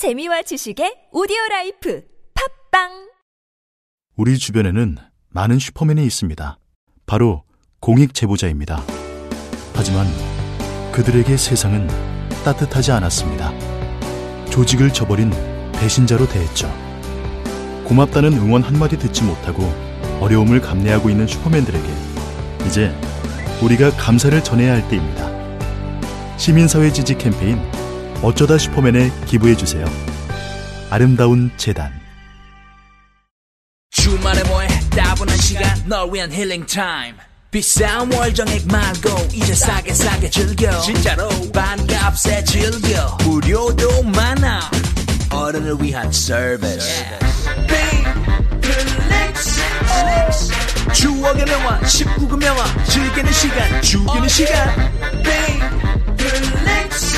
재미와 지식의 오디오 life 팟빵 우리 주변에는 많은 슈퍼맨이 있습니다. 바로 공익 제보자입니다. 하지만 그들에게 세상은 따뜻하지 않았습니다. 조직을 저버린 배신자로 대했죠. 고맙다는 응원 한마디 듣지 못하고 어려움을 감내하고 있는 슈퍼맨들에게 이제 우리가 감사를 전해야 할 때입니다. 시민사회 지지 캠페인 어쩌다 슈퍼맨에 기부해 주세요. 아름다운 재단. 주말에 뭐해? 따분한 시간 널 위한 힐링 타임. 비싼 월정액 말고 이제 싸게 싸게 즐겨. 진짜로 반값에 즐겨. 무료도 많아. 어른을 위한 서비스 추억의 명화 19금 영화 즐기는 시간 죽이는 시간. 빅플렉스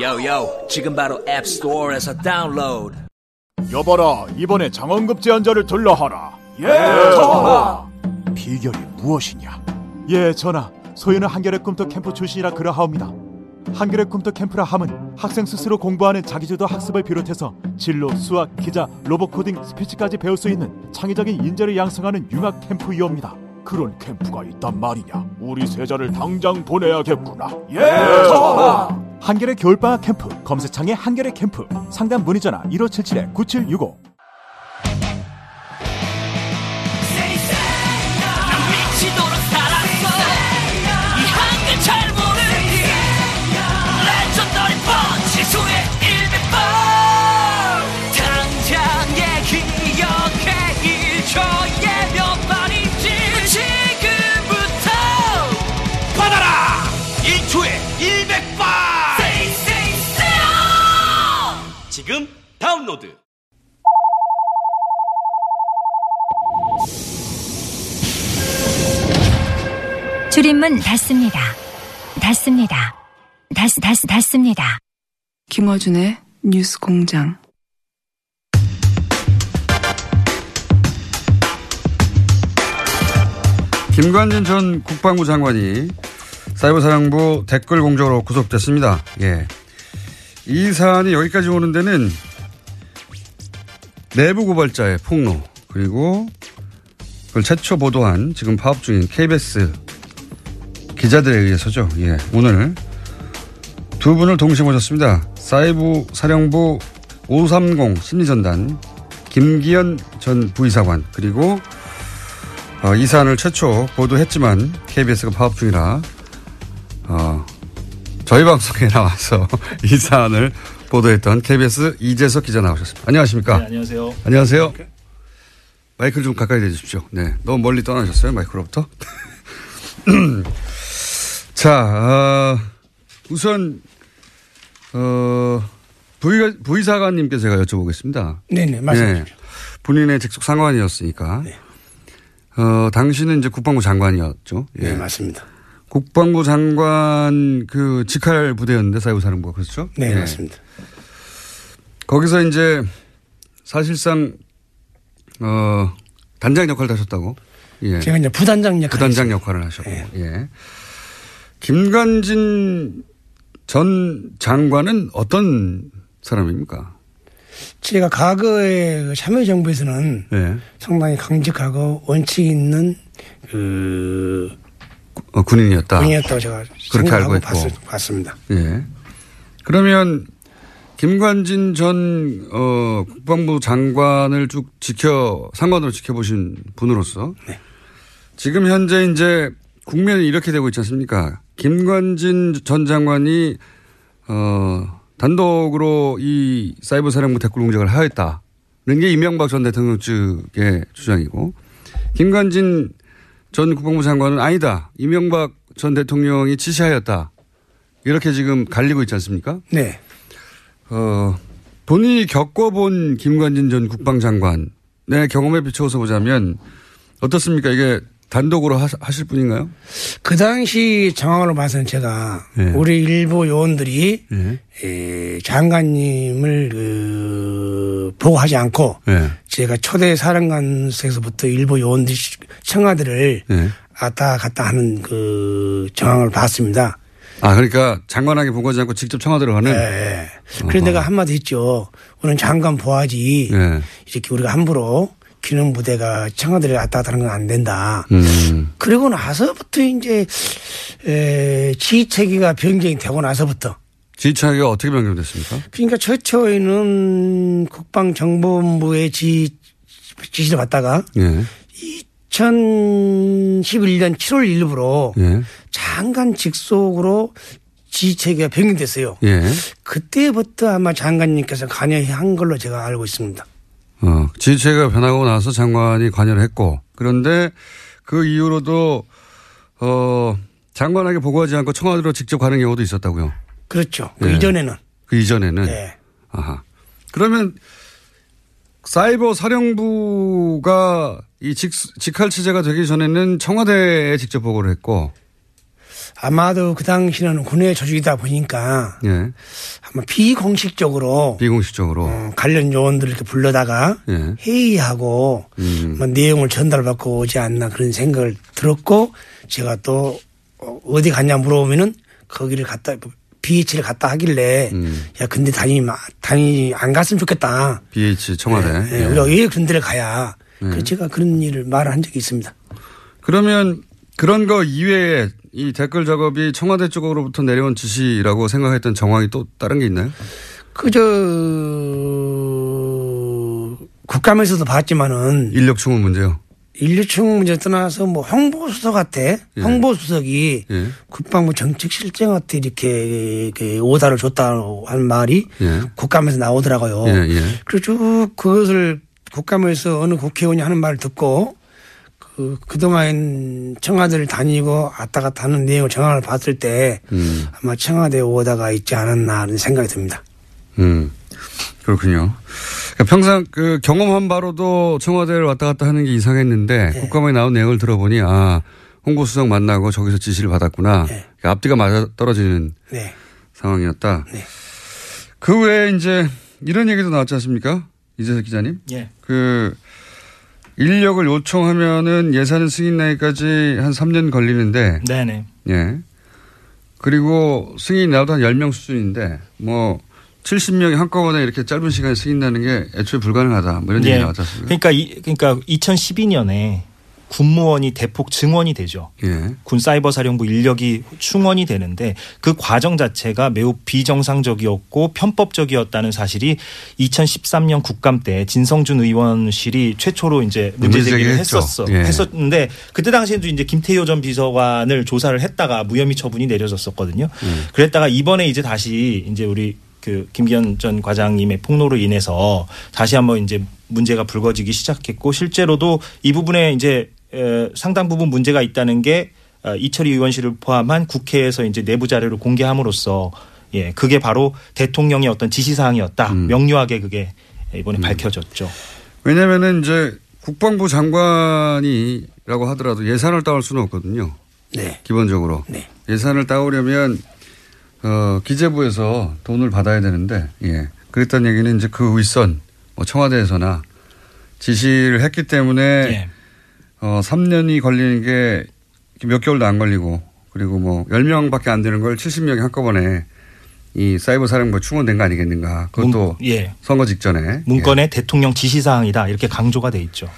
요요 지금 바로 앱스토어에서 다운로드 여봐라 이번에 장원급제한 자를 들라 하라. 예 전하! 비결이 무엇이냐? 예 전하 소인은 한겨레 꿈터 캠프 출신이라 그러하옵니다. 한겨레 꿈터 캠프라 함은 학생 스스로 공부하는 자기주도 학습을 비롯해서 진로, 수학, 기자, 로봇 코딩, 스피치까지 배울 수 있는 창의적인 인재를 양성하는 융합 캠프이옵니다 그런 캠프가 있단 말이냐? 우리 세자를 당장 보내야겠구나. 예! 전하 한겨레 겨울방학 캠프 검색창에 한겨레 캠프 상담 문의 전화 1577-9765 다운로드. 줄임문 닫습니다. 닫습니다. 닫, 닫, 닫습니다. 김어준의 뉴스 공장. 김관진 전 국방부 장관이 사이버사령부 댓글 공적으로 구속됐습니다. 예. 이 사안이 여기까지 오는 데는 내부 고발자의 폭로 그리고 그걸 최초 보도한 지금 파업 중인 KBS 기자들에 의해서죠. 예. 오늘 두 분을 동시에 모셨습니다. 사이버 사령부 530 심리전단 김기현 전 부이사관 그리고 어, 이 사안을 최초 보도했지만 KBS가 파업 중이라 어, 저희 방송에 나와서 이 사안을 보도했던 KBS 이재석 기자 나오셨습니다. 안녕하십니까? 네, 안녕하세요. 안녕하세요. 마이크를 좀 가까이 대주십시오. 네. 너무 멀리 떠나셨어요, 마이크로부터. 자, 어, 우선, 어, 부의, 부의사관님께 제가 여쭤보겠습니다. 네네, 말씀해 주십시오. 본인의 직속 상관이었으니까. 어, 당시는 이제 국방부 장관이었죠. 예. 네, 맞습니다. 국방부 장관 그 직할 부대였는데 사이버사령부가 그렇죠? 네, 예. 맞습니다. 거기서 이제 사실상 어 단장 역할을 하셨다고. 예. 제가 이제 부단장 역할. 부단장 역할을 하셨고. 예. 김관진 전 장관은 어떤 사람입니까? 제가 과거에 그 참여정부에서는 예. 상당히 강직하고 원칙 있는 그 어, 군인이었다. 군이었다고 제가 그렇게 알고 있고. 봤, 봤습니다. 예. 그러면 김관진 전 어, 국방부 장관을 쭉 지켜 상관으로 지켜보신 분으로서 지금 현재 이제 국면이 이렇게 되고 있지 않습니까? 김관진 전 장관이 어, 단독으로 이 사이버 사령부 댓글 공작을 하였다는 게 이명박 전 대통령 측의 주장이고 김관진 전 국방부 장관은 아니다. 이명박 전 대통령이 지시하였다. 이렇게 지금 갈리고 있지 않습니까? 네. 어, 본인이 겪어본 김관진 전 국방장관의 경험에 비추어서 보자면 어떻습니까? 이게 단독으로 하, 하실 분인가요? 그 당시 정황으로 봐서는 제가 네. 우리 일부 요원들이 예. 에, 장관님을 그 보고하지 않고 예. 제가 초대 사령관에서부터 일부 요원들이 청와대를 예. 왔다 갔다 하는 그 정황을 봤습니다. 아, 그러니까 장관에게 보고하지 않고 직접 청와대로 가는? 예. 그래서 내가 한마디 했죠. 우리는 장관 보아지 예. 이렇게 우리가 함부로 기능 부대가 청와대를 왔다 갔다 하는 건 안 된다. 음. 그리고 나서부터 이제 에, 지휘체계가 변경이 되고 나서부터 지휘차가 어떻게 변경됐습니까? 그러니까 최초에는 국방정보본부의 지, 지시를 받다가 예. 2011년 7월 1일부로 예. 장관 직속으로 지휘체계가 변경됐어요. 예. 그때부터 아마 장관님께서 관여한 걸로 제가 알고 있습니다. 어, 지휘체가 변하고 나서 장관이 관여를 했고, 그런데 그 이후로도, 어, 장관에게 보고하지 않고 청와대로 직접 가는 경우도 있었다고요. 그렇죠. 그 예. 이전에는. 그 이전에는. 네. 아하. 그러면 사이버 사령부가 이 직, 직할 체제가 되기 전에는 청와대에 직접 보고를 했고, 아마도 그 당시는 군의 조직이다 보니까 예. 아마 비공식적으로 비공식적으로. 어, 관련 요원들을 이렇게 불러다가 예. 회의하고 음. 뭐 내용을 전달받고 오지 않나 그런 생각을 들었고 제가 또 어, 어디 갔냐 물어보면은 거기를 갔다 BH를 갔다 하길래 음. 야 근데 마- 다니 안 갔으면 좋겠다. BH 청와대. 예, 예. 우리가 왜 그런 데를 가야. 네. 그래서 제가 그런 일을 말을 한 적이 있습니다. 그러면 그런 거 이외에 이 댓글 작업이 청와대 쪽으로부터 내려온 지시라고 생각했던 정황이 또 다른 게 있나요? 그저 국감에서도 봤지만은 인력 충원 문제요. 인류충 문제 떠나서 뭐 홍보수석 한테 예. 홍보수석이 예. 국방부 정책실장한테 이렇게 그 오다를 줬다고 한 말이 예. 국감에서 나오더라고요. 예, 예. 그래서 쭉 그것을 국감에서 어느 국회의원이 하는 말을 듣고 그, 그동안 청와대를 다니고 왔다 갔다 하는 내용을 정황을 봤을 때 음. 아마 청와대 오다가 있지 않았나 하는 생각이 듭니다. 음. 그렇군요. 그러니까 평상 그 경험한 바로도 청와대를 왔다 갔다 하는 게 이상했는데 네. 국감에 나온 내용을 들어보니 아 홍보수석 만나고 저기서 지시를 받았구나. 그러니까 앞뒤가 맞아 떨어지는 네. 상황이었다. 네. 그 외에 이제 이런 얘기도 나왔지 않습니까? 이재석 기자님. 예. 그 인력을 요청하면은 예산 승인 나기까지 한 3년 걸리는데 네네. 예. 그리고 승인이 나도 한 10명 수준인데 뭐 70명이 한꺼번에 이렇게 짧은 시간에 승인 나는 게 애초에 불가능하다. 뭐 이런 예. 얘기 나왔지 않습니까? 그러니까 이, 그러니까 2012년에 군무원이 대폭 증원이 되죠. 예. 군 사이버 사령부 인력이 충원이 되는데 그 과정 자체가 매우 비정상적이었고 편법적이었다는 사실이 2013년 국감 때 진성준 의원실이 최초로 이제 문제 제기를. 했었어. 예. 했었는데 그때 당시에도 이제 김태효 전 비서관을 조사를 했다가 무혐의 처분이 내려졌었거든요. 음. 그랬다가 이번에 이제 다시 이제 우리 그 김기현 전 과장님의 폭로로 인해서 다시 한번 이제 문제가 불거지기 시작했고 실제로도 이 부분에 이제 에, 상당 부분 문제가 있다는 게 어, 이철희 의원실을 포함한 국회에서 이제 내부 자료를 공개함으로써 예 그게 바로 대통령의 어떤 지시 사항이었다 음. 명료하게 그게 이번에 밝혀졌죠. 왜냐면은 이제 국방부 장관이라고 하더라도 예산을 따올 수는 없거든요. 네. 기본적으로. 네. 예산을 따오려면 어, 기재부에서 돈을 받아야 되는데, 예. 그랬다는 얘기는 이제 그 윗선, 뭐 청와대에서나 지시를 했기 때문에, 예. 어, 3년이 걸리는 게 몇 개월도 안 걸리고, 그리고 뭐 10명밖에 안 되는 걸 70명이 한꺼번에 이 사이버 사령부 충원된 거 아니겠는가. 그것도 문- 예. 선거 직전에. 문건에 대통령 지시 사항이다 이렇게 강조가 돼 있죠.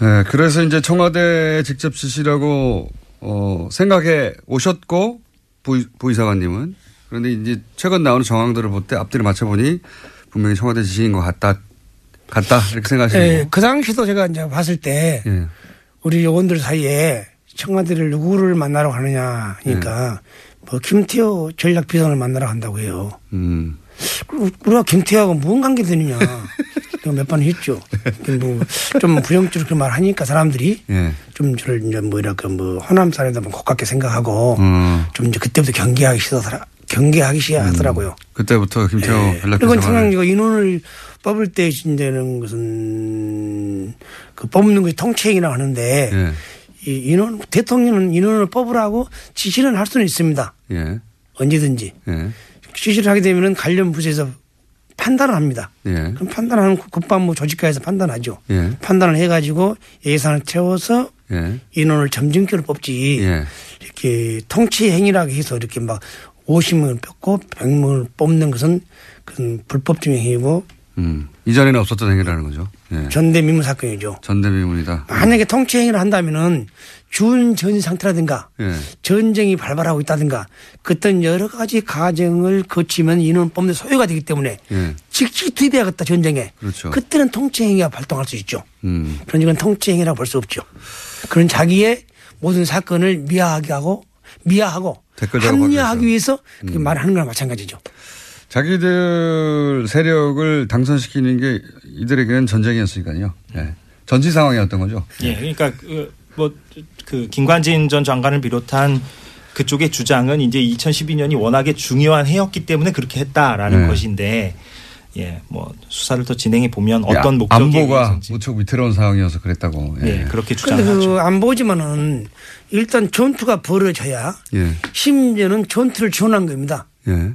네, 그래서 이제 청와대 직접 지시라고 어, 생각해 오셨고 부, 부이사관님은 그런데 이제 최근 나오는 정황들을 볼 때 앞뒤를 맞춰보니 분명히 청와대 지시인 것 같다, 같다 이렇게 생각하시는 예. 그 당시도 제가 이제 봤을 때 예. 우리 요원들 사이에 청와대를 누구를 만나러 가느냐 하니까 뭐 김태호 전략비서를 만나러 간다고 해요. 음. 그리고 우리가 김태호하고 무슨 관계 되느냐. 내가 몇번 했죠. 뭐좀 부정적으로 그말 하니까 사람들이 예. 좀 저를 이제 뭐 이랄까 뭐 호남 사람이다 뭐 고깝게 생각하고 음. 좀 이제 그때부터 경계하기 시작하더라. 경계하기 시작하더라고요. 그때부터 김태호 예. 연락처 그리고 이거 인원을 뽑을 때 이제는 무슨 그 뽑는 것이 통치행위라고 하는데 예. 이 인원 대통령은 인원을 뽑으라고 지시는 할 수는 있습니다. 예. 언제든지 예. 지시를 하게 되면은 관련 부서에서 판단을 합니다. 예. 그럼 판단하는 국방부 조직과에서 판단하죠. 예. 판단을 해가지고 예산을 채워서 예. 인원을 점진적으로 뽑지. 예. 이렇게 통치 행위라고 해서 이렇게 막 50명을 뽑고 100명을 뽑는 것은 그건 불법적 행위고 음. 이전에는 없었던 행위라는 거죠. 예. 전대미문 사건이죠. 전대미문이다. 만약에 통치 행위를 한다면은 준전 상태라든가 예. 전쟁이 발발하고 있다든가 그떤 여러 가지 과정을 거치면 인원 뽑는 소요가 되기 때문에 예. 즉시 투입해야겠다 전쟁에. 그렇죠. 그때는 통치 행위가 발동할 수 있죠. 음. 그런 이건 통치 행위라고 볼 수 없죠. 그런 자기의 모든 사건을 미화하게 하고 미화하고 합리화하기 위해서 음. 그 말을 하는 거랑 마찬가지죠. 자기들 세력을 당선시키는 게 이들에게는 전쟁이었으니까요. 예. 전시 상황이었던 거죠. 예, 그러니까 뭐그 김관진 전 장관을 비롯한 그쪽의 주장은 이제 2012년이 워낙에 중요한 해였기 때문에 그렇게 했다라는 네. 것인데 예, 뭐 수사를 더 진행해 보면 예, 어떤 목적이 안보가 무척 위태로운 상황이어서 그랬다고. 예. 예, 그렇게 주장하죠. 그 안 보지만은 일단 전투가 벌어져야 예. 심지어는 전투를 지원한 겁니다. 예.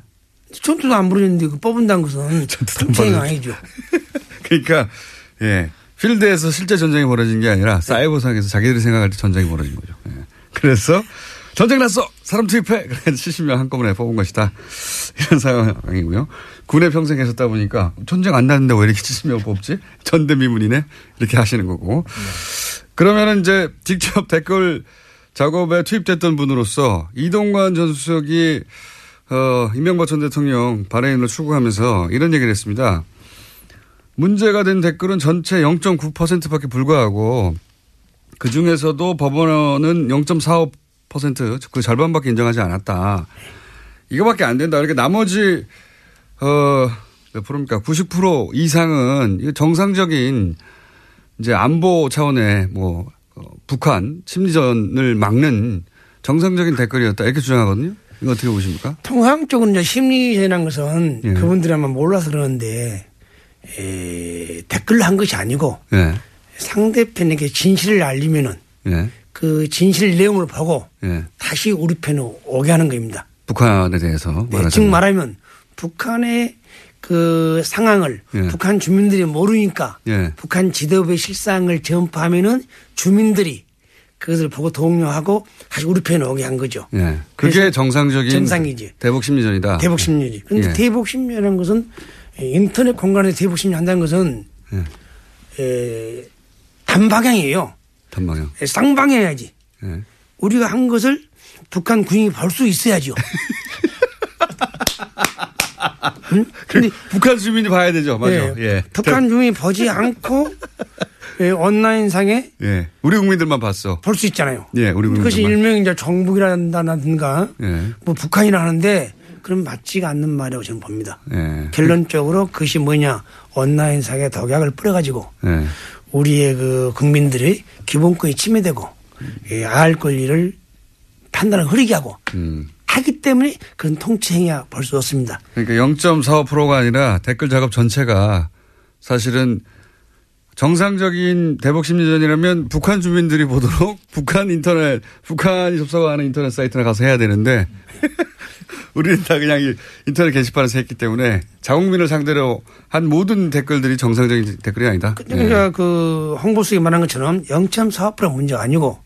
전투도 안 벌어졌는데 그 뽑은다는 것은 통치행 아니죠. 그러니까 예. 필드에서 실제 전쟁이 벌어진 게 아니라 사이버상에서 자기들이 생각할 때 전쟁이 벌어진 거죠. 예. 그래서 전쟁 났어! 사람 투입해! 그래서 70명 한꺼번에 뽑은 것이다. 이런 상황이고요. 군에 평생 계셨다 보니까 전쟁 안 났는데 왜 이렇게 70명 뽑지? 전대미문이네? 이렇게 하시는 거고. 그러면은 이제 직접 댓글 작업에 투입됐던 분으로서 이동관 전 수석이 어, 이명박 전 대통령 발해인을 추구하면서 이런 얘기를 했습니다. 문제가 된 댓글은 전체 0.9%밖에 불과하고 그 중에서도 법원은 0.45%그 절반밖에 인정하지 않았다. 이거밖에 안 된다. 그러니까 나머지 어몇 프로입니까? 90% 이상은 정상적인 이제 안보 차원의 뭐 어, 북한 심리전을 막는 정상적인 댓글이었다 이렇게 주장하거든요. 이거 어떻게 보십니까? 통상적으로 이제 심리전이라는 것은 예. 그분들이 아마 몰라서 그러는데 에, 댓글로 한 것이 아니고 예. 상대편에게 진실을 알리면은 예. 그 진실 내용을 보고 예. 다시 우리 편으로 오게 하는 겁니다. 북한에 대해서 네. 즉 말하면 북한의 그 상황을 예. 북한 주민들이 모르니까 예. 북한 지도부의 실상을 전파하면은 주민들이 그것을 보고 동요하고 다시 우리 편에 오게 한 거죠. 예. 그게 정상적인 정상이지. 대북 심리전이다. 대북 심리지. 그런데 예. 대북 심리라는 것은 인터넷 공간에서 대북 심리 한다는 것은 예. 에, 단방향이에요. 단방향. 에, 쌍방향이야지. 예. 우리가 한 것을 북한 군인이 볼 수 있어야죠. 응? 근데 북한 주민이 봐야 되죠. 맞아. 예. 예. 북한 주민이 보지 않고 예, 온라인상에 예. 우리 국민들만 봤어. 볼 수 있잖아요. 예, 우리 그것이 국민들만. 일명 이제 정북이라든가 예. 뭐 북한이라 하는데 그럼 맞지가 않는 말이라고 저는 봅니다. 예. 결론적으로 그것이 뭐냐 온라인상에 독약을 뿌려가지고 예. 우리의 그 국민들의 기본권이 침해되고 예, 알 권리를 판단을 흐리게 하고 음. 하기 때문에 그런 통치 행위야 볼수 없습니다. 그러니까 0.45%가 아니라 댓글 작업 전체가 사실은 정상적인 대북 심리전이라면 북한 주민들이 보도록 북한 인터넷, 북한이 접속하는 인터넷 사이트나 가서 해야 되는데 우리는 다 그냥 이 인터넷 게시판에서 했기 때문에 자국민을 상대로 한 모든 댓글들이 정상적인 댓글이 아니다. 그러니까 그 홍보수석이 말한 것처럼 0.45% 문제가 아니고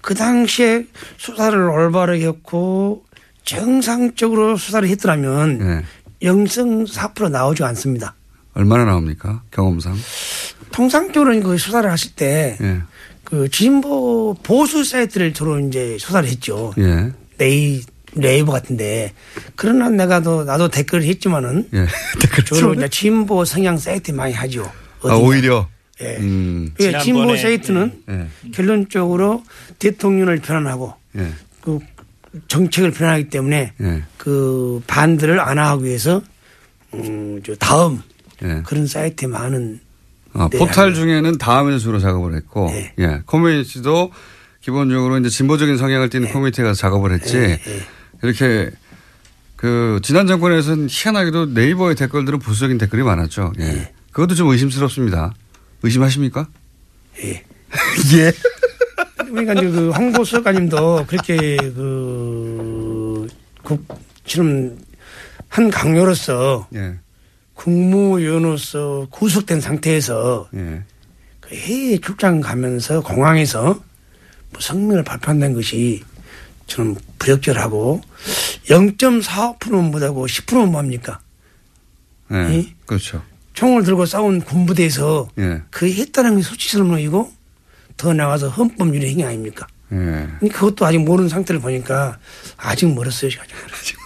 그 당시에 수사를 올바르게 했고 정상적으로 수사를 했더라면 예. 0.4% 나오지 않습니다. 얼마나 나옵니까? 경험상. 통상적으로는 그 수사를 하실 때 예. 그 진보 보수 사이트를 주로 이제 수사를 했죠. 예. 네이 네이버 같은데 그러나 내가 도 나도 댓글을 했지만은 예. 주로 이제 진보 성향 사이트 많이 하죠. 아, 오히려. 예. 음. 예, 진보 사이트는 예. 결론적으로 대통령을 변환하고 예. 그 정책을 변환하기 때문에 예. 그 반대를 안 하기 위해서 음, 저 다음 예. 그런 사이트에 많은 아, 네, 포탈 중에는 다음에서 주로 작업을 했고, 예. 커뮤니티도 기본적으로 이제 진보적인 성향을 띠는 커뮤니티에 가서 작업을 했지, 이렇게 그 지난 정권에서는 희한하게도 네이버의 댓글들은 보수적인 댓글이 많았죠. 예. 그것도 좀 의심스럽습니다. 의심하십니까? 예. 예. 그러니까 이제 그 홍보수석가님도 그렇게 그 국처럼 한 강요로서 예. 국무위원으로서 구속된 상태에서 예. 그 해외 출장 가면서 공항에서 뭐 성명을 발표한다는 것이 저는 부적절하고 0.45%는 못하고 10%는 뭐합니까? 예. 이? 그렇죠. 총을 들고 싸운 군부대에서 예. 그 했다는 게 수치스러운이고 더 나가서 헌법률의 행위 아닙니까? 예. 그것도 아직 모르는 상태를 보니까 아직 멀었어요. 아직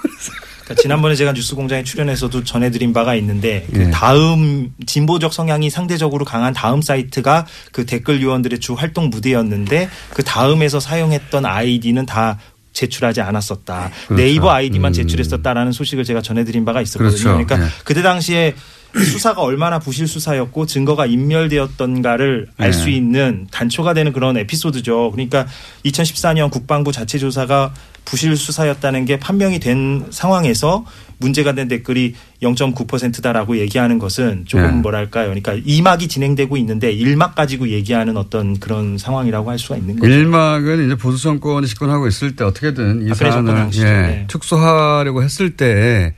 그러니까 지난번에 제가 뉴스공장에 출연해서도 전해드린 바가 있는데 그 예. 다음 진보적 성향이 상대적으로 강한 다음 사이트가 그 댓글 요원들의 주 활동 무대였는데 그 다음에서 사용했던 아이디는 다 제출하지 않았었다. 그렇죠. 네이버 아이디만 음. 제출했었다라는 소식을 제가 전해드린 바가 있었거든요. 그렇죠. 그러니까 예. 그때 당시에 수사가 얼마나 부실 수사였고 증거가 인멸되었던가를 알수 예. 있는 단초가 되는 그런 에피소드죠. 그러니까 2014년 국방부 자체 조사가 부실 수사였다는 게 판명이 된 상황에서 문제가 된 댓글이 0.9%다라고 얘기하는 것은 조금 예. 뭐랄까요. 그러니까 2막이 진행되고 있는데 1막 가지고 얘기하는 어떤 그런 상황이라고 할 수가 있는 거죠. 일막은 이제 보수 정권이 집권하고 있을 때 어떻게든 이 박근혜 정권 사안을. 예, 네. 축소하려고 했을 때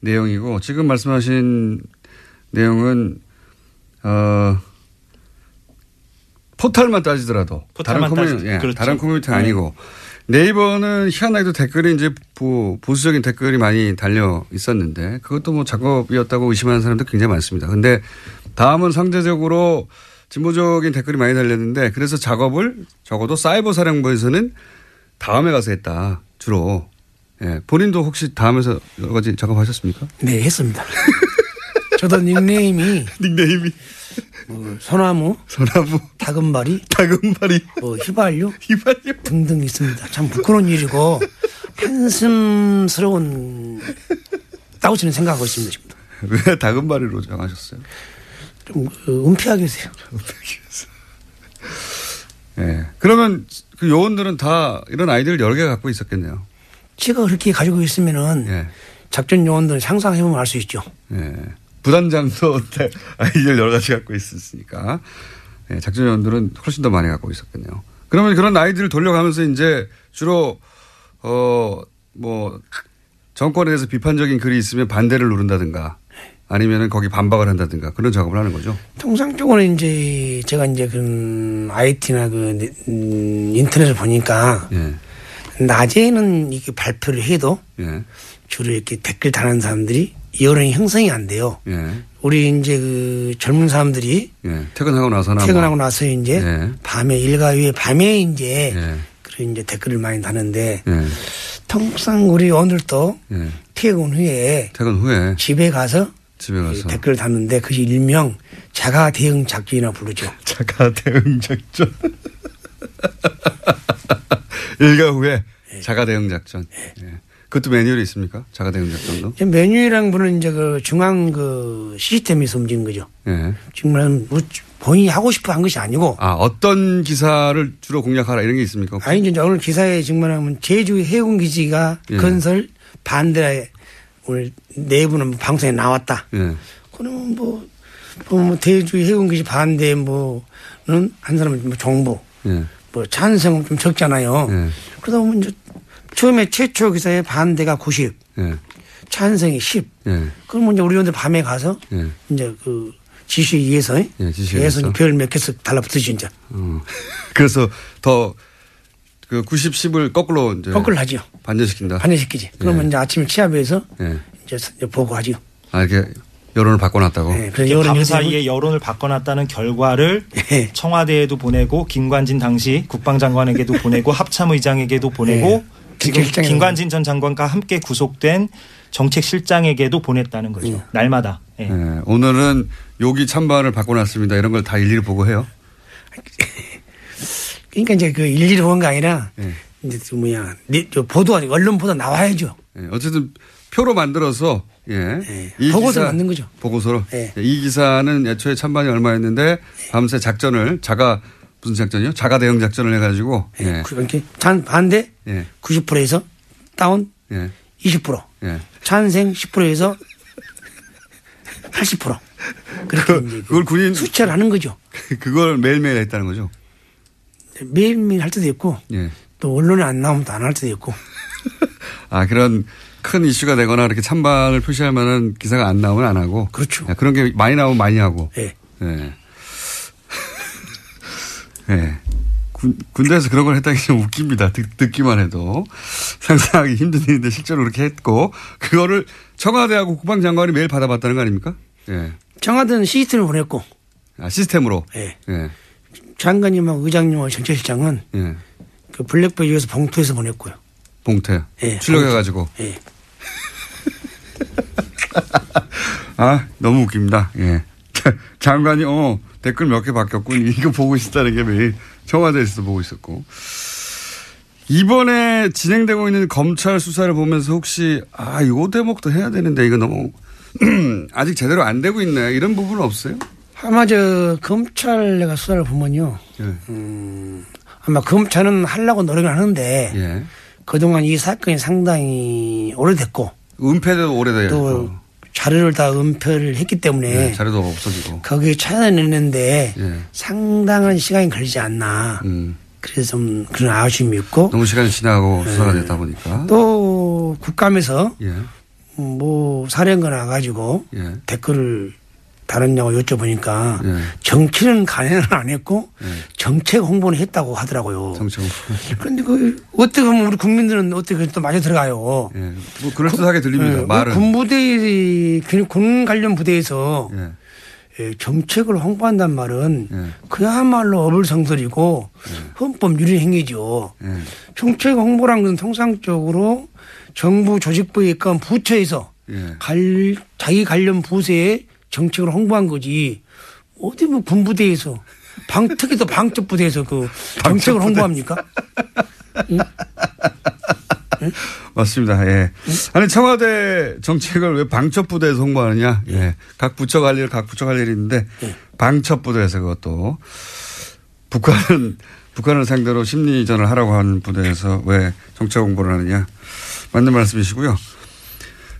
내용이고 지금 말씀하신 내용은 어 포탈만 따지더라도 포탈만 다른 커뮤니티 따지- 예, 그렇죠. 다른 커뮤니티 네. 아니고 네이버는 희한하게도 댓글이 이제 보, 보수적인 댓글이 많이 달려 있었는데 그것도 뭐 작업이었다고 의심하는 사람도 굉장히 많습니다. 근데 다음은 상대적으로 진보적인 댓글이 많이 달렸는데 그래서 작업을 적어도 사이버 사령부에서는 다음에 가서 했다 주로. 예, 본인도 혹시 다음에서 여러 가지 작업하셨습니까? 네, 했습니다. 저도 닉네임이 닉네임이 뭐 소나무, 소나무, 다금바리, 다금바리, 뭐 휘발유, 휘발유 등등 있습니다. 참 부끄러운 일이고 한숨스러운 다고 저는 생각하고 있습니다. 지금. 왜 다금바리로 정하셨어요? 좀 그, 은폐하게 해주세요. 예. 그러면 그 요원들은 다 이런 아이디어를 여러 개 갖고 있었겠네요. 제가 그렇게 가지고 있으면은 예. 작전 요원들 상상해보면 알 수 있죠. 예. 부단장도 아이디어를 여러 가지 갖고 있었으니까 예, 작전 요원들은 훨씬 더 많이 갖고 있었겠네요. 그러면 그런 아이디를 돌려가면서 이제 주로 어 뭐 정권에 대해서 비판적인 글이 있으면 반대를 누른다든가 아니면은 거기 반박을 한다든가 그런 작업을 하는 거죠. 통상적으로 이제 제가 이제 그 IT나 그 네- 음, 인터넷을 보니까 예. 낮에는 이렇게 발표를 해도 예. 주로 이렇게 댓글 다는 사람들이 여론이 형성이 안 돼요. 예. 우리 이제 그 젊은 사람들이 예. 퇴근하고 나서나 퇴근하고 뭐. 나서 이제 예. 밤에 일과 후에 밤에 이제 예. 그런 이제 댓글을 많이 다는데 예. 통상 우리 오늘도 예. 퇴근 후에 퇴근 후에 집에 가서 집에 가서 댓글을 다는데 그것이 일명 자가 대응 작전이라 부르죠. 자가 대응 작전. 일가 후에 자가 대응 작전. 예. 그것도 매뉴얼이 있습니까? 자가 대응 작전도? 메뉴랑 분은 이제 그 중앙 그 시스템에서 움직이는 거죠. 예. 지금은 뭐 본인이 하고 싶어 한 것이 아니고 아, 어떤 기사를 주로 공략하라 이런 게 있습니까? 아니 이제 오늘 기사에 증명하면 제주 해군 기지가 예. 건설 반대 오늘 내부는 방송에 나왔다. 예. 그러면 뭐, 뭐, 뭐 대주 해군 기지 반대 뭐는 한 사람은 뭐 정부 예. 뭐 찬성은 좀 적잖아요. 예. 그러다 보면 이제 처음에 최초 기사에 반대가 90, 예. 찬성이 10. 예. 그러면 이제 우리 원들 밤에 가서 예. 이제 그 지시에 의해서 예, 지시에 의해서. 별몇 개씩 달라붙으시 이제 어. 그래서 더 그 90, 10을 거꾸로 이제 거꾸로 하죠. 반전시킨다. 반대시키지. 그러면 예. 이제 아침에 취합해서 예. 이제 보고하죠. 아, 이렇게 여론을 바꿔놨다고. 네, 이게 밤 사이에 여론을 바꿔놨다는 결과를 예. 청와대에도 보내고 김관진 당시 국방장관에게도 보내고 합참의장에게도 보내고 네. 지금 김관진 전 장관과 함께 구속된 정책실장에게도 보냈다는 거죠. 네. 날마다. 예. 예. 오늘은 여기 찬반을 바꿔놨습니다. 이런 걸 다 일일이 보고 해요. 그러니까 이제 그 일일이 본게 아니라 예. 이제 그 뭐야 네, 저 보도 언론 보도 나와야죠. 예, 어쨌든 표로 만들어서 예. 기사- 만든 거죠. 보고서로 이 기사는 애초에 찬반이 얼마였는데 밤새 작전을 자가 무슨 작전이요? 자가 대응 작전을 해가지고 예. 그렇게 찬 반대 예. 90%에서 다운 예. 20%, 예. 찬생 10%에서 80% 그렇게 이제 그걸 군인 수치를 하는 거죠. 그걸 매일매일 했다는 거죠. 매일매일 할 때도 있고 예. 또 언론에 안 나오면 또 안 할 때도 있고 아 그런 큰 이슈가 되거나 이렇게 찬반을 표시할 만한 기사가 안 나오면 안 하고 그렇죠. 예, 그런 게 많이 나오면 많이 하고 예. 예. 예. 군, 군대에서 그런 걸 했다는 게 좀 웃깁니다. 듣, 듣기만 해도. 상상하기 힘든 일인데 실제로 그렇게 했고, 그거를 청와대하고 국방장관이 매일 받아봤다는 거 아닙니까? 예. 청와대는 시스템을 보냈고. 아, 시스템으로? 예. 예. 장관님하고 의장님하고 정책실장은 예. 그 블랙베이에서 봉투에서 보냈고요. 봉태. 예, 출력해가지고. 예. 아, 너무 웃깁니다. 예. 장관이, 어, 댓글 몇 개 바뀌었군. 이거 보고 있었다는 게 매일 청와대에서도 보고 있었고. 이번에 진행되고 있는 검찰 수사를 보면서 혹시, 아, 요 대목도 해야 되는데 이거 너무 아직 제대로 안 되고 있네. 이런 부분은 없어요? 아마 저 검찰 내가 수사를 보면요. 예. 음, 아마 검찰은 하려고 노력을 하는데 예. 그동안 이 사건이 상당히 오래됐고 은폐도 오래돼요. 또 자료를 다 은폐를 했기 때문에 네, 자료도 없어지고. 거기에 찾아내는데 예. 상당한 시간이 걸리지 않나. 음. 그래서 좀 그런 아쉬움이 있고 너무 시간이 지나고 수사가 됐다 보니까. 또 국감에서 예. 뭐 사령관 와가지고 예. 댓글을 달았냐고 여쭤보니까 예. 정치는 간행을 안 했고 예. 정책 홍보는 했다고 하더라고요. 정책 그런데 그 어떻게 보면 우리 국민들은 어떻게 또 맞아 들어가요. 예. 뭐 그럴듯하게 들립니다. 예, 말은. 군부대 군 관련 부대에서 예. 예, 정책을 홍보한단 말은 예. 그야말로 어불성설이고 헌법 유린 행위죠. 예. 정책 홍보란 건 통상적으로 정부 조직부에 있건 부처에서 예. 갈, 자기 관련 부서에 정책을 홍보한 거지. 어디 뭐 군부대에서 방, 특히 또 방첩 부대에서 그 정책을 홍보합니까? 맞습니다. 예. 아니 청와대 정책을 왜 방첩 부대에서 홍보하느냐? 예. 각 부처 갈 일, 각 부처 갈 일이 있는데 방첩 부대에서 그것도 북한은 북한을 상대로 심리전을 하라고 하는 부대에서 왜 정책 홍보를 하느냐? 맞는 말씀이시고요.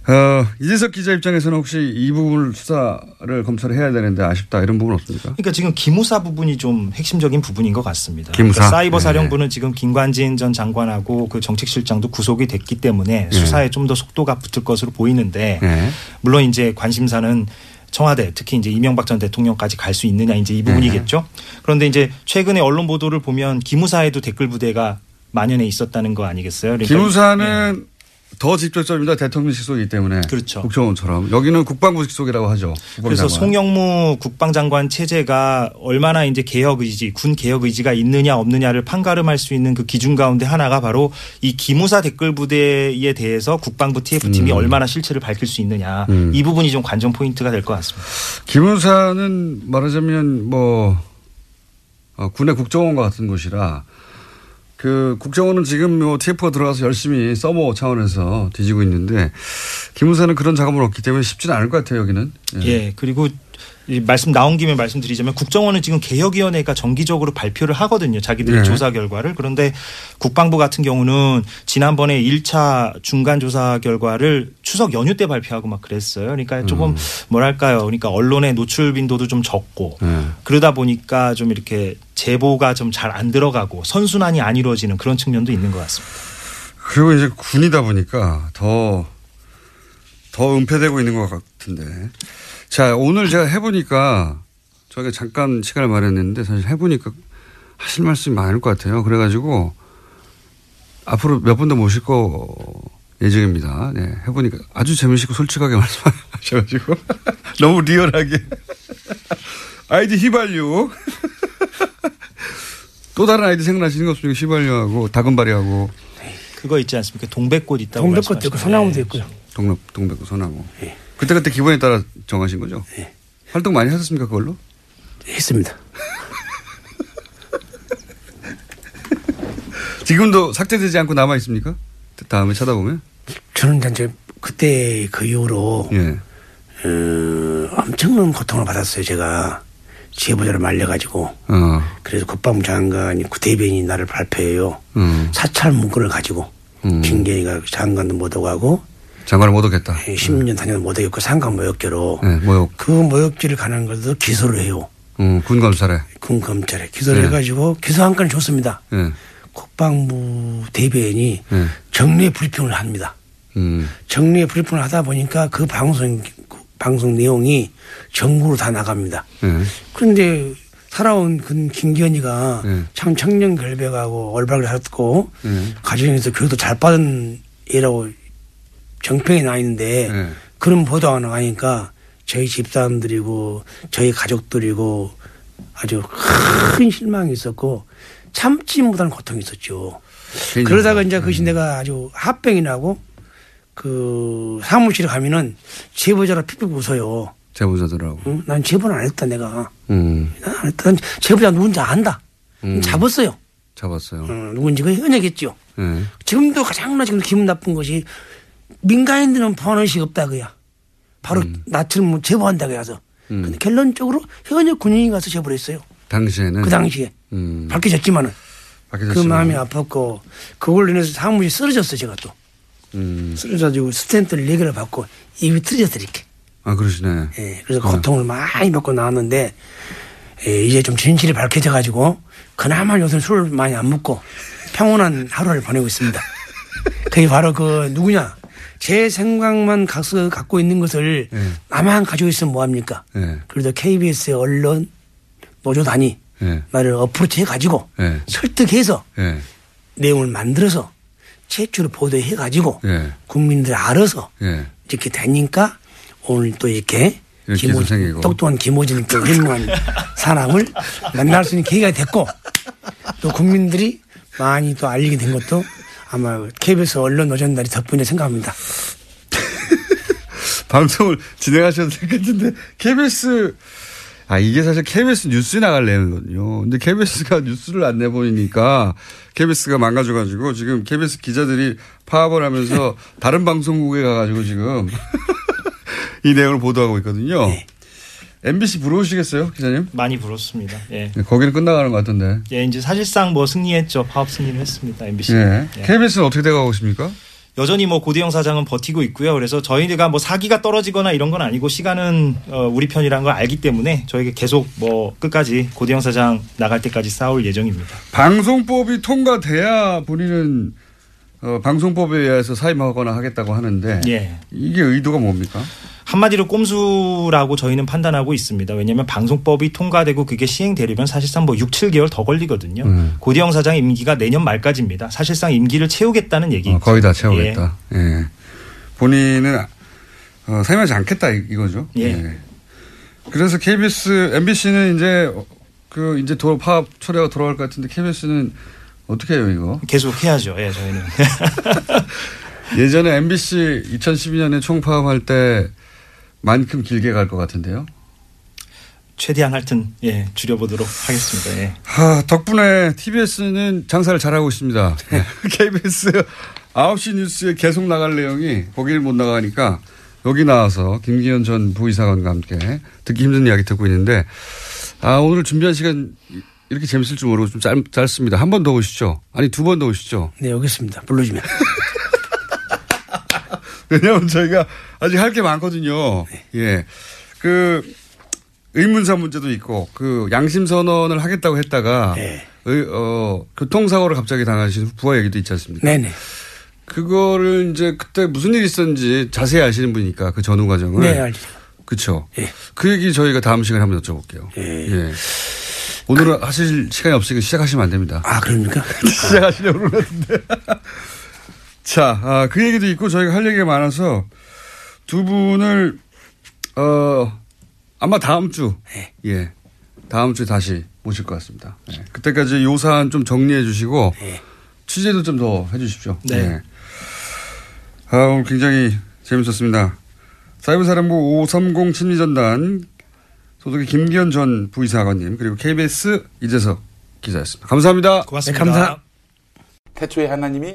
어, 이재석 기자 입장에서는 혹시 이 부분을 수사를 검찰이 해야 되는데 아쉽다 이런 부분 없습니까? 그러니까 지금 기무사 부분이 좀 핵심적인 부분인 것 같습니다. 기무사? 그러니까 사이버 네. 사령부는 지금 김관진 전 장관하고 그 정책실장도 구속이 됐기 때문에 네. 수사에 좀 더 속도가 붙을 것으로 보이는데 네. 물론 이제 관심사는 청와대 특히 이제 이명박 전 대통령까지 갈 수 있느냐 이제 이 부분이겠죠. 그런데 이제 최근에 언론 보도를 보면 기무사에도 댓글 부대가 만연해 있었다는 거 아니겠어요? 그러니까 기무사는 더 직접적입니다. 대통령 직속이기 때문에. 그렇죠. 국정원처럼. 여기는 국방부 직속이라고 하죠. 그래서. 송영무 국방장관 체제가 얼마나 이제 개혁 의지, 군 개혁 의지가 있느냐 없느냐를 판가름할 수 있는 그 기준 가운데 하나가 바로 이 기무사 댓글 부대에 대해서 국방부 TF팀이 음. 얼마나 실체를 밝힐 수 있느냐 음. 이 부분이 좀 관전 포인트가 될 것 같습니다. 기무사는 말하자면 뭐 어, 군의 국정원과 같은 곳이라 그 국정원은 지금 뭐 TF가 들어가서 열심히 서버 차원에서 뒤지고 있는데 기무사는 그런 작업은 없기 때문에 쉽지는 않을 것 같아요 여기는. 예. 그리고 이 말씀 나온 김에 말씀드리자면 국정원은 지금 개혁위원회가 정기적으로 발표를 하거든요. 자기들의 네. 조사 결과를. 그런데 국방부 같은 경우는 지난번에 1차 중간 조사 결과를 추석 연휴 때 발표하고 막 그랬어요. 그러니까 조금 음. 뭐랄까요. 그러니까 언론의 노출 빈도도 좀 적고 네. 그러다 보니까 좀 이렇게 제보가 좀 잘 안 들어가고 선순환이 안 이루어지는 그런 측면도 있는 것 같습니다. 그리고 이제 군이다 보니까 더, 더 은폐되고 있는 것 같은데. 자, 오늘 제가 해보니까 저희가 잠깐 시간을 마련했는데 사실 해보니까 하실 말씀이 많을 것 같아요. 그래가지고 앞으로 몇 분 더 모실 거 예정입니다. 네, 해보니까 아주 재미있고 솔직하게 말씀하셔가지고 너무 리얼하게. 아이디 휘발유. 또 다른 아이디 생각나시는 거 없습니까? 휘발유하고 다금바리하고 그거 있지 않습니까? 동백꽃 있다고 동백꽃도 있고. 소나무도 있고요. 동백, 동백구 소나무. 그때그때 기본에 따라 정하신 거죠? 활동 많이 하셨습니까, 그걸로? 했습니다. 지금도 삭제되지 않고 남아 있습니까? 다음에 찾아보면? 저는 이제 그때 그 이후로 예. 어, 엄청난 고통을 받았어요. 제가 제보자를 말려가지고 어, 그래서 국방부 장관이 구대변인이 나를 발표해요. 음, 사찰 문건을 가지고 음. 김계희가 장관도 못 오가고 장관을 못 오겠다. 10년 다녀도 못 오겠고 상관 모욕죄로 네, 모욕. 그 모욕죄를 가는 것도 기소를 해요. 음, 군 검찰에. 군 검찰에 기소를 네. 해가지고 기소 한 건을 줬습니다. 예. 국방부 대변인이 예. 정례 브리핑을 합니다. 음, 정례 브리핑을 하다 보니까 그 방송 방송 내용이 전국으로 다 나갑니다. 예. 그런데 살아온 그 김기현이가 네. 참 청년 결백하고 올바르게 살았고 네. 가정에서 교육도 잘 받은 애라고 정평이 나 있는데 네. 그런 보도가 나가니까 저희 집사람들이고 저희 가족들이고 아주 큰 실망이 있었고 참지 못하는 고통이 있었죠. 그러다가 이제 그것이 내가 아주 합병이 나고 그 사무실에 가면은 제보자라 픽픽 웃어요. 제보자들하고. 응? 난 제보는 안 했다 내가. 음. 난안 했다. 난 제보자 누군지 안다. 음. 잡았어요. 잡았어요. 어, 누군지 그 현역했죠. 네. 지금도 가장 나 지금 기분 나쁜 것이 민간인들은 보안 의식 없다 그야. 바로 나처럼 뭐 제보한다고 해서. 음. 근데 결론적으로 현역 군인이 가서 제보를 했어요. 당시에는 그 당시에 음. 밝혀졌지만은 그. 마음이 아팠고 그걸로 인해서 사무실이 쓰러졌어요 제가 또 음. 쓰러져가지고 스탠트를 4개를 받고 입이 틀어졌어 이렇게. 아 그러시네. 예, 그래서 어. 고통을 많이 받고 나왔는데 예, 이제 좀 진실이 밝혀져 가지고 그나마 요새 술을 많이 안 먹고 평온한 하루를 보내고 있습니다. 그게 바로 그 누구냐 제 생각만 가서 갖고 있는 것을 예. 나만 가지고 있으면 뭐합니까? 예. 그래도 KBS의 언론 노조단이 예. 나를 어프로치 해가지고 예. 설득해서 예. 내용을 만들어서 최초로 보도해가지고 예. 국민들이 알아서 예. 이렇게 되니까 오늘 또 이렇게 김호-. 똑똑한 김호진 또 훌륭한 사람을 만날 수 있는 기회가 됐고 또 국민들이 많이 또 알리게 된 것도 아마 KBS 언론 노전단이 덕분에 생각합니다. 방송을 진행하셔도 되겠는데 KBS 아 이게 사실 KBS 뉴스에 나갈 내용이거든요. 근데 KBS가 뉴스를 안 내보니까 KBS가 망가져가지고 지금 KBS 기자들이 파업을 하면서 다른 방송국에 가가지고 지금 이 내용을 보도하고 있거든요. 네. MBC 부러우시겠어요, 기자님? 많이 부럽습니다. 예. 네, 거기는 끝나가는 것 같던데. 예, 이제 사실상 뭐 승리했죠. 파업 승리를 했습니다. MBC. 예. KBS는 어떻게 돼가고 있습니까? 여전히 뭐 고대영 사장은 버티고 있고요. 그래서 저희가 뭐 사기가 떨어지거나 이런 건 아니고 시간은 어, 우리 편이라는 걸 알기 때문에 저희가 계속 뭐 끝까지 고대영 사장 나갈 때까지 싸울 예정입니다. 방송법이 통과돼야 본인은 어, 방송법에 의해서 사임하거나 하겠다고 하는데 예. 이게 의도가 뭡니까? 한마디로 꼼수라고 저희는 판단하고 있습니다. 왜냐하면 방송법이 통과되고 그게 시행되려면 사실상 뭐 6, 7개월 더 걸리거든요. 음. 고대영 사장 임기가 내년 말까지입니다. 사실상 임기를 채우겠다는 얘기. 어, 거의 다 채우겠다. 예. 본인은 어, 사임하지 않겠다 이- 이거죠. 예. 그래서 KBS, MBC는 이제 어, 그 이제 도 파업 초래가 돌아갈 것 같은데 KBS는 어떻게 해요 이거? 계속 해야죠. 예, 저희는. 예전에 MBC 2012년에 총파업할 때 만큼 길게 갈 것 같은데요. 최대한 하여튼 예, 줄여보도록 하겠습니다. 예. 하, 덕분에 TBS는 장사를 잘하고 있습니다. KBS 9시 뉴스에 계속 나갈 내용이 거기를 못 나가니까 여기 나와서 김기현 전 부의사관과 함께 듣기 힘든 이야기 듣고 있는데 아, 오늘 준비한 시간 이렇게 재밌을 줄 모르고 좀 짧, 짧습니다. 한 번 더 오시죠. 아니, 두 번 더 오시죠. 네, 여기 있습니다. 불러주면. 왜냐하면 저희가 아직 할 게 많거든요. 예. 그 의문사 문제도 있고 그 양심 선언을 하겠다고 했다가 네. 의, 어, 교통사고를 갑자기 당하신 부하 얘기도 있지 않습니까? 네네. 그거를 이제 그때 무슨 일이 있었는지 자세히 아시는 분이니까 그 전후 과정을. 네, 알죠. 그쵸. 예. 그 얘기 저희가 다음 시간에 한번 여쭤볼게요. 예. 오늘은 하실 시간이 없으니까 시작하시면 안 됩니다. 아, 그럽니까? 시작하시려고 그러는데. 자, 아, 그 얘기도 있고 저희가 할 얘기가 많아서 두 분을, 어, 아마 다음 주, 예, 다음 주에 다시 모실 것 같습니다. 예. 그때까지 요 사안 좀 정리해 주시고 취재도 좀 더 해 주십시오. 네. 예. 아, 오늘 굉장히 재밌었습니다. 사이버사령부 530 심리전단 소속의 김기현 전 부이사관님 그리고 KBS 이재석 기자였습니다. 감사합니다. 고맙습니다. 네, 감사. 태초에 하나님이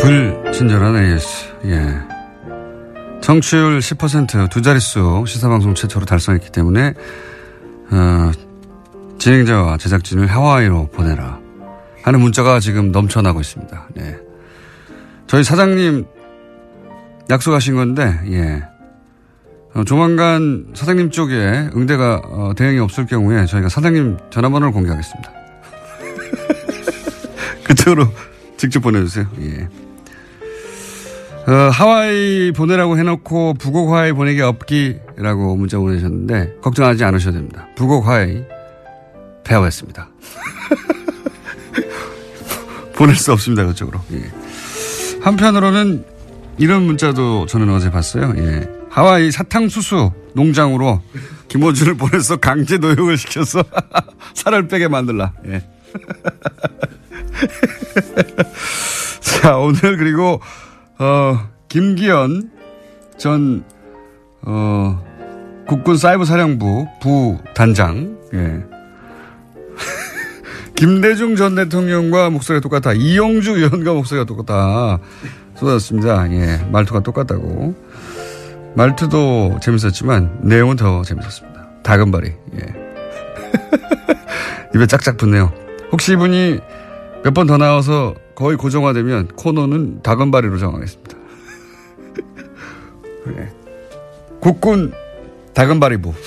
불친절한 AS. 예. 청취율 10%두 자릿수 시사방송 최초로 달성했기 때문에 어, 진행자와 제작진을 하와이로 보내라 하는 문자가 지금 넘쳐나고 있습니다. 네. 저희 사장님 약속하신 건데 예. 어, 조만간 사장님 쪽에 응대가 어, 대응이 없을 경우에 저희가 사장님 전화번호를 공개하겠습니다. 그쪽으로 직접 보내주세요. 예. 어, 하와이 보내라고 해놓고 북옥 하와이 보내기 없기라고 문자 보내셨는데 걱정하지 않으셔도 됩니다. 북옥 하와이 배워했습니다. 보낼 수 없습니다. 그쪽으로. 예. 한편으로는 이런 문자도 저는 어제 봤어요. 예. 하와이 사탕수수 농장으로 김호준을 보내서 강제 노역을 시켜서 살을 빼게 만들라. 예. 자, 오늘 그리고 어, 김기현 전, 어, 국군 사이버 사령부 부단장, 예. 김대중 전 대통령과 목소리가 똑같아. 이용주 의원과 목소리가 똑같아. 쏟았습니다. 예. 말투가 똑같다고. 말투도 재밌었지만 내용은 더 재밌었습니다. 다금바리. 예. 입에 짝짝 붙네요. 혹시 이분이 몇 번 더 나와서 거의 고정화되면 코너는 다금바리로 정하겠습니다. 네. 국군 다금바리부.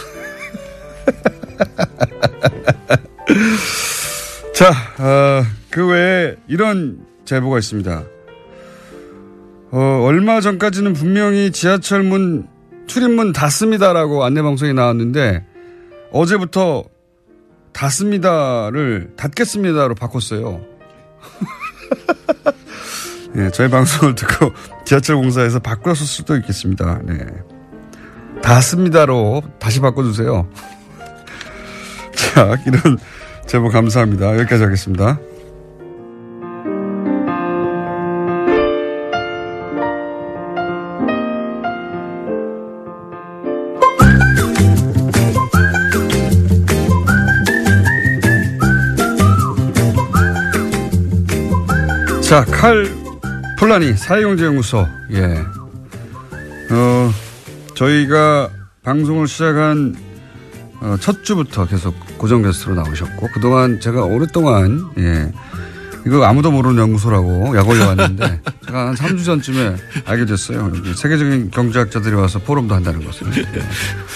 자, 어, 그 외에 이런 제보가 있습니다. 어, 얼마 전까지는 분명히 지하철 문, 출입문 닫습니다라고 안내 방송이 나왔는데 어제부터 닫습니다를 닫겠습니다로 바꿨어요. 네, 저희 방송을 듣고 지하철 공사에서 바꿨을 수도 있겠습니다. 네. 닫습니다로 다시 바꿔주세요. 자, 이런 제보 감사합니다. 여기까지 하겠습니다. 자, 칼 폴라니 사회경제연구소. 예. 어, 저희가 방송을 시작한 어, 첫 주부터 계속 고정 게스트로 나오셨고, 그동안 제가 오랫동안, 예. 이거 아무도 모르는 연구소라고 약 올려 왔는데, 제가 한 3주 전쯤에 알게 됐어요. 세계적인 경제학자들이 와서 포럼도 한다는 것을. 예.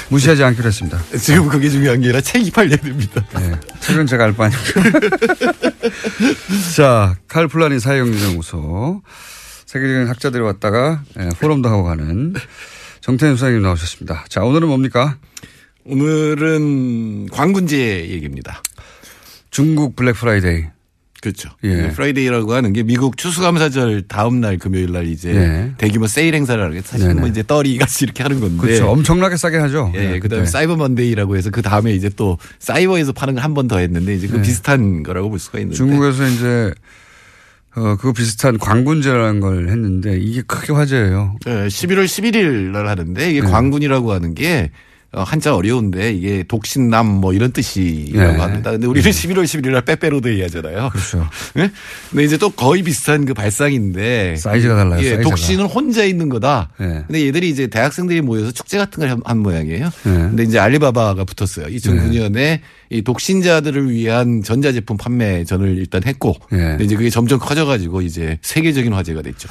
무시하지 않기로 했습니다. 지금 그게 중요한 게 아니라 책이 팔려야 됩니다. 예. 책은 제가 알 바니까. 자, 칼 폴라니 사회경제연구소. 세계적인 학자들이 왔다가 예, 포럼도 하고 가는 정태인 소장님 나오셨습니다. 자, 오늘은 뭡니까? 오늘은 광군제 얘기입니다. 중국 Black Friday. 그렇죠. 예. Friday라고 하는 게 미국 추수감사절 다음 날 금요일 날 이제 예. 대규모 세일 행사를 하는 게 사실 뭐 네네. 이제 떨이 같이 이렇게 하는 건데. 그렇죠. 엄청나게 싸게 하죠. 예, 네, 그다음에 그때. Cyber Monday라고 해서 그 다음에 이제 또 사이버에서 파는 걸 한 번 더 했는데 이제 그 네. 비슷한 거라고 볼 수가 있는데. 중국에서 이제 어, 그거 비슷한 광군제라는 걸 했는데 이게 크게 화제예요. 예, 11월 11일 날 하는데 이게 네. 광군이라고 하는 게 어, 한자 어려운데 이게 독신남 뭐 이런 뜻이라고 네. 합니다. 근데 우리는 11월 11일 날 빼빼로데이 하잖아요. 그렇죠. 네? 근데 이제 또 거의 비슷한 그 발상인데 사이즈가 달라요, 예, 사이즈가. 독신은 혼자 있는 거다. 네. 근데 얘들이 이제 대학생들이 모여서 축제 같은 걸 한 모양이에요. 네. 근데 이제 알리바바가 붙었어요. 2009년에 이 독신자들을 위한 전자제품 판매전을 일단 했고 네. 근데 이제 그게 점점 커져가지고 이제 세계적인 화제가 됐죠.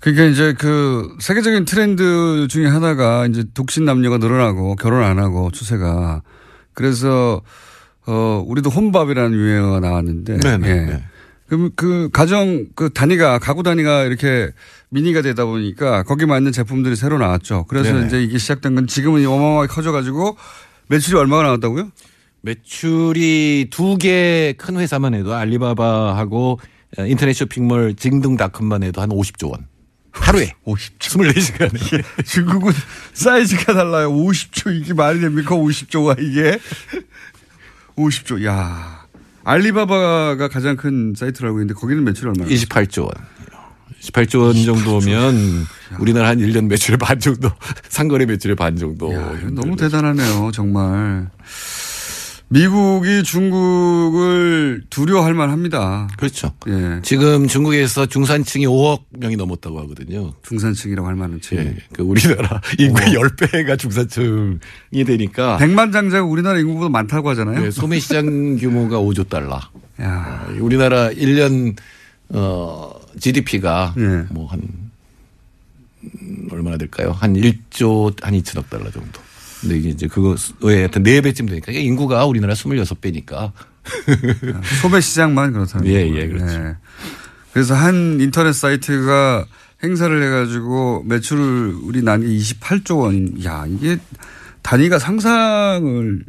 그러니까 이제 그 세계적인 트렌드 중에 하나가 이제 독신 남녀가 늘어나고 결혼 안 하고 추세가 그래서 어 우리도 혼밥이라는 유행어가 나왔는데 네네, 예. 네. 그럼 그 가정 그 단위가 가구 단위가 이렇게 미니가 되다 보니까 거기 맞는 제품들이 새로 나왔죠. 그래서 네네. 이제 이게 시작된 건 지금은 어마어마하게 커져가지고 매출이 얼마가 나왔다고요? 매출이 두 개 큰 회사만 해도 알리바바하고 어, 인터넷 쇼핑몰 징등닷컴만 해도 한 50조 원. 하루에 50조. 24시간에. 중국은 사이즈가 달라요. 50조 이게 말이 됩니까? 50조가 이게 50조. 야 알리바바가 가장 큰 사이트로 알고 있는데 거기는 매출 얼마나? 28조 원. 28조 원 정도면 우리나라 한 1년 매출의 반 정도, 상거래 매출의 반 정도. 너무 대단하네요, 정말. 미국이 중국을 두려워할 만합니다. 그렇죠. 예. 지금 중국에서 중산층이 5억 명이 넘었다고 하거든요. 중산층이라고 할 만한 층. 예. 그 우리나라 인구의 10배가 중산층이 되니까. 백만장자가 우리나라 인구보다 많다고 하잖아요. 예, 소매 시장 규모가 5조 달러. 야. 어, 우리나라 1년 어 GDP가 예. 뭐한 얼마나 될까요? 한 1조 한 2천억 달러 정도. 근데 이게 이제 그거에 하여튼 4배쯤 되니까 인구가 우리나라 26배니까. 소매 시장만 그렇다는 예, 거고요. 예, 그렇죠. 예. 그래서 한 인터넷 사이트가 행사를 해가지고 매출을 올린 게 28조 원. 야, 이게 단위가 상상을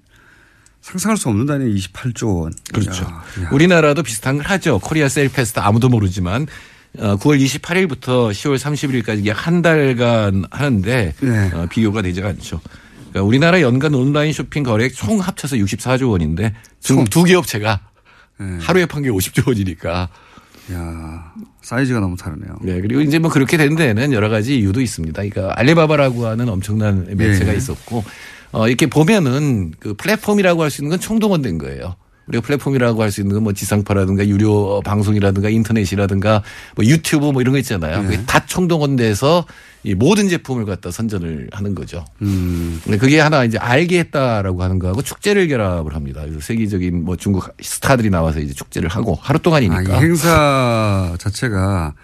상상할 수 없는 단위 28조 원. 그렇죠. 야, 야. 우리나라도 비슷한 걸 하죠. 코리아 세일 페스타 아무도 모르지만 어, 9월 28일부터 10월 30일까지 약 한 달간 하는데 네. 어, 비교가 되지 않죠. 그러니까 우리나라 연간 온라인 쇼핑 거래액 총 합쳐서 64조 원인데 중국 두개 업체가 네. 하루에 판 게 50조 원이니까. 야 사이즈가 너무 다르네요. 네, 그리고 이제 뭐 그렇게 된 데는 여러 가지 이유도 있습니다. 그러니까 알리바바라고 하는 엄청난 매체가 예. 있었고, 어, 이렇게 보면은 그 플랫폼이라고 할 수 있는 건 총동원된 거예요. 우리가 플랫폼이라고 할 수 있는 건뭐 지상파라든가 유료 방송이라든가 인터넷이라든가 뭐 유튜브 뭐 이런 거 있잖아요. 그게 다 총동원돼서 이 모든 제품을 갖다 선전을 하는 거죠. 음. 근데 그게 하나 이제 알게 했다라고 하는 거하고 축제를 결합을 합니다. 그래서 세계적인 뭐 중국 스타들이 나와서 이제 축제를 하고 하루 동안이니까. 아, 이 행사 자체가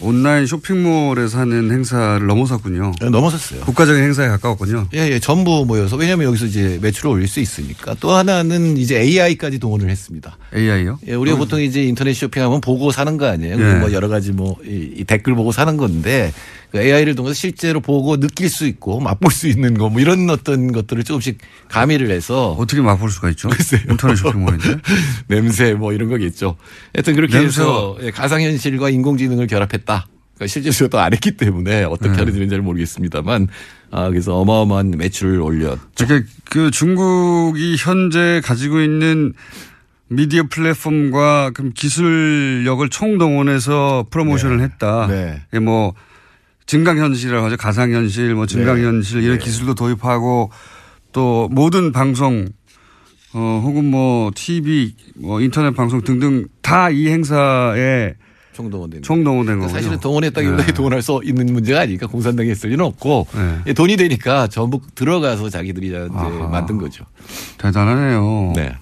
온라인 쇼핑몰에서 하는 행사를 넘어섰군요. 네, 넘어섰어요. 국가적인 행사에 가까웠군요. 예, 예, 전부 모여서 왜냐하면 여기서 이제 매출을 올릴 수 있으니까 또 하나는 이제 AI까지 동원을 했습니다. AI요? 예, 우리가 보통 이제 인터넷 쇼핑하면 보고 사는 거 아니에요. 예. 뭐 여러 가지 뭐이 댓글 보고 사는 건데 그 AI를 통해서 실제로 보고 느낄 수 있고 맛볼 수 있는 거 뭐 이런 어떤 것들을 조금씩 가미를 해서 어떻게 맛볼 수가 있죠? 글쎄요. 인터넷 쇼핑몰인데. 냄새 뭐 이런 거겠죠. 하여튼 그렇게 냄새. 해서 예, 가상현실과 인공지능을 결합했다. 그러니까 실제로 또안 했기 때문에 어떻게 네. 하는 지는 잘 모르겠습니다만 아, 그래서 어마어마한 매출을 올렸. 그러니까 그 중국이 현재 가지고 있는 미디어 플랫폼과 그럼 기술력을 총동원해서 프로모션을 했다. 네. 예, 뭐 증강현실이라고 하죠. 가상현실, 뭐 증강현실 이런 기술도 도입하고 또 모든 방송 어 혹은 뭐 TV, 뭐 인터넷 방송 등등 다 이 행사에 총동원된 총동원된 거군요. 사실은 동원했다기보다 네. 동원할 수 있는 문제가 아니니까 공산당이 했을 리는 없고 네. 예, 돈이 되니까 전부 들어가서 자기들이 이제 만든 거죠. 대단하네요. 네.